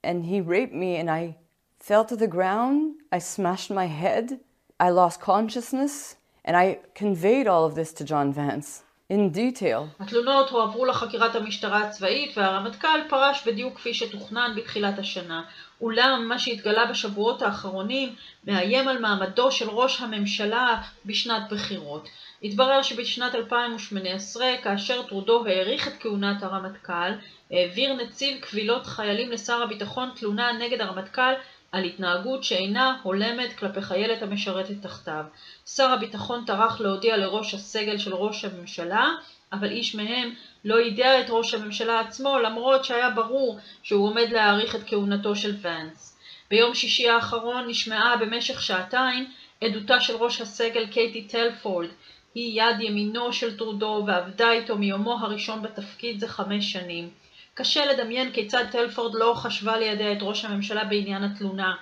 and he raped me and I fell to the ground, I smashed my head. I lost consciousness, and I conveyed all of this to John Vance. in detail. התלונות הועברו לחקירת המשטרה הצבאית והרמטכ"ל פרש בדיוק כפי שתוכנן בתחילת השנה. אולם מה שהתגלה בשבועות האחרונים מאיים על מעמדו של ראש הממשלה בשנת בחירות. התברר שבשנת 2018, כאשר טרודו האריך את כהונת הרמטכ"ל, העביר נציב קבילות חיילים לשר הביטחון תלונה נגד הרמטכ"ל על התנהגות שאינה הולמת כלפי חיילת המשרתת תחתיו. שר הביטחון טרח להודיע לראש הסגל של ראש הממשלה אבל איש מהם לא יידע את ראש הממשלה עצמו, למרות שהיה ברור שהוא עומד להאריך את כהונתו של ונס. ביום שישי האחרון נשמעה במשך שעתיים עדותה של ראש הסגל קייטי טלפורד. היא יד ימינו של טרודו ועבדה איתו מיומו הראשון בתפקיד זה חמש שנים. קשה לדמיין כיצד טלפורד לא חשבה לידע את ראש הממשלה בעניין התלונה.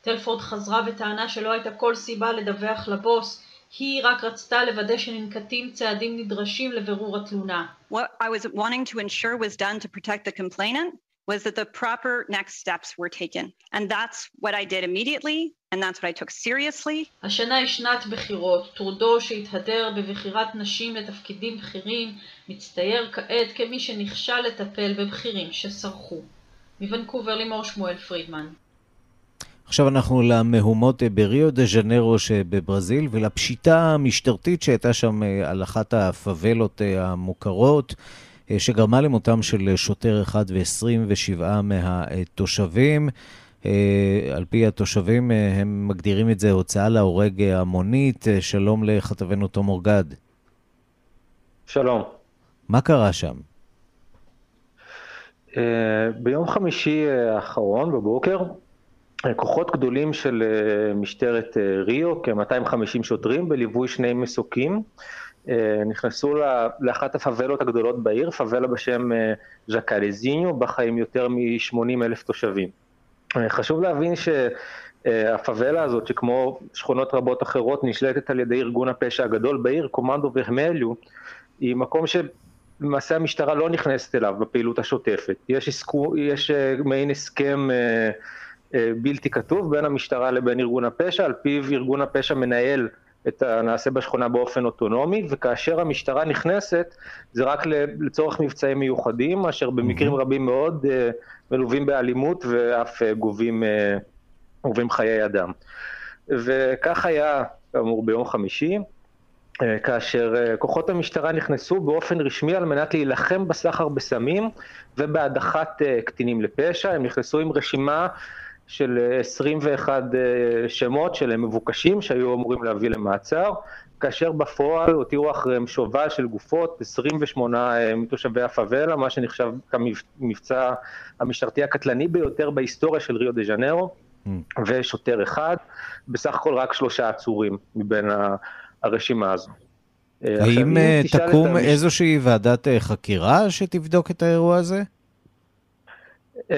טלפורד חזרה וטענה שלא הייתה כל סיבה לדווח לבוס, היא רק רצתה לוודא שננקטים צעדים נדרשים לבירור התלונה. What I was wanting to ensure was done to protect the complainant was that the proper next steps were taken. And that's what I did immediately, and that's what I took seriously. השנה היא שנת בחירות. טרודו שהתהדר בבחירת נשים לתפקידים בכירים, מצטייר כעת כמי שנכשל לטפל בבכירים שסרחו. מוונקובר לימור שמואל פרידמן. עכשיו אנחנו למהומות בריו דה ז'נרו שבברזיל ולפשיטה המשטרתית שהייתה שם אה, על אחת הפאבלות אה, המוכרות, אה, שגרמה למותם של שוטר אחד ו-27 מהתושבים. על פי התושבים, הם מגדירים את זה הוצאה להורג המונית. שלום לכתבנו תום אורגד. שלום. מה קרה שם? ביום חמישי האחרון בבוקר כוחות גדולים של אה, משטרת אה, ריו, כ-250 שוטרים בליווי שני מסוקים, אה, נכנסו לאחת הפאבלות הגדולות בעיר, פאבלה בשם ז'קלזיניו, בה חיים יותר מ-80 אלף תושבים. חשוב להבין שהפאבלה הזאת, שכמו שכונות רבות אחרות, נשלטת על ידי ארגון הפשע הגדול בעיר, קומנדו ורמליו, היא מקום שלמעשה המשטרה לא נכנסת אליו בפעילות השוטפת. יש, עסקו, יש מעין הסכם אה, בלתי כתוב בין המשטרה לבין ארגון הפשע, על פיו ארגון הפשע מנהל את הנעשה בשכונה באופן אוטונומי, וכאשר המשטרה נכנסת, זה רק לצורך מבצעים מיוחדים, אשר במקרים רבים מאוד אה, מלווים באלימות ואף אה, גובים, גובים חיי אדם. וכך היה, כאמור, ביום חמישי, כאשר כוחות המשטרה נכנסו באופן רשמי על מנת להילחם בסחר בסמים ובהדחת קטינים לפשע, הם נכנסו עם רשימה של 21 אה, שמות של מבוקשים שהיו אמורים להביא למעצר, כאשר בפועל הותירו אחריהם שובל של גופות, 28 אה, מתושבי הפאבלה, מה שנחשב כמבצע המשטרתי הקטלני ביותר בהיסטוריה של ריו דה ז'נרו, mm. ושוטר אחד, בסך הכל רק שלושה עצורים מבין הרשימה הזו. אה, האם תקום איזושהי ועדת חקירה שתבדוק את האירוע הזה? אמ,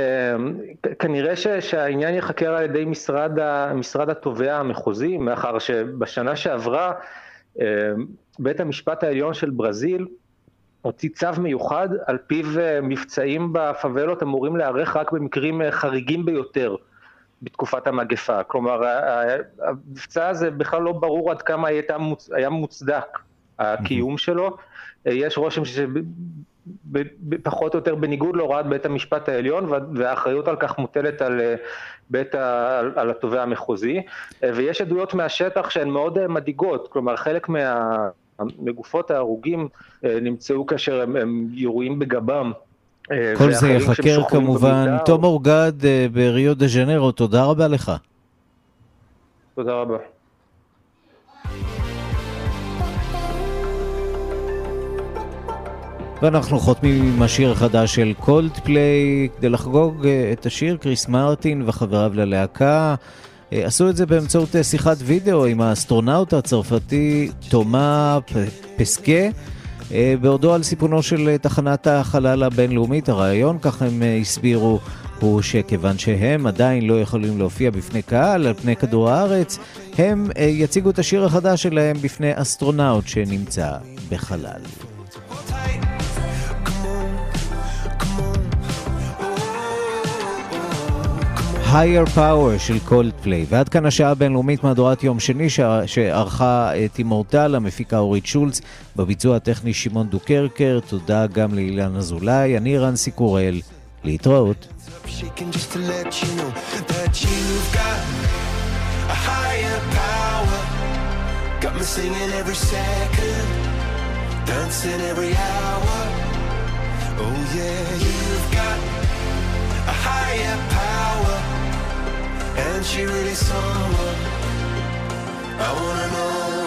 כנראה ש, שהעניין ייחקר על ידי משרד, ה, משרד התובע המחוזי, מאחר שבשנה שעברה אמ, בית המשפט העליון של ברזיל הוציא צו מיוחד על פיו אה, מבצעים בפאבלות אמורים להיערך רק במקרים אה, חריגים ביותר בתקופת המגפה. כלומר, המבצע הזה בכלל לא ברור עד כמה היה מוצדק הקיום שלו. אה, יש רושם פחות או יותר בניגוד להוראת בית המשפט העליון, והאחריות על כך מוטלת על, אה, בית ה, על התובע המחוזי, אה, ויש עדויות מהשטח שהן מאוד אה, מדאיגות, כלומר חלק מה... מגופות ההרוגים נמצאו כאשר הם, הם ירויים בגבם. כל זה ייחקר כמובן. תום אורגד בריו דה ז'נרו, תודה רבה לך. תודה רבה. ואנחנו חותמים עם השיר החדש של קולד פליי כדי לחגוג אה, את השיר, קריס מרטין וחבריו ללהקה. אה, עשו את זה באמצעות אה, שיחת וידאו עם האסטרונאוט הצרפתי תומה פסקה. בעודו על סיפונו של תחנת החלל הבינלאומית, הרעיון, כך הם הסבירו, הוא שכיוון שהם עדיין לא יכולים להופיע בפני קהל על פני כדור הארץ, הם יציגו את השיר החדש שלהם בפני אסטרונאוט שנמצא בחלל. Higher Power של קולדפליי. ועד כאן השעה הבינלאומית מהדורת יום שני שערכה את אימורטל, המפיקה אורית שולץ, בביצוע הטכני שמעון דוקרקר, תודה גם לאילן אזולאי, אני רנסי קורל, להתראות. Oh yeah, you've got a higher power. And she really saw what I wanna know.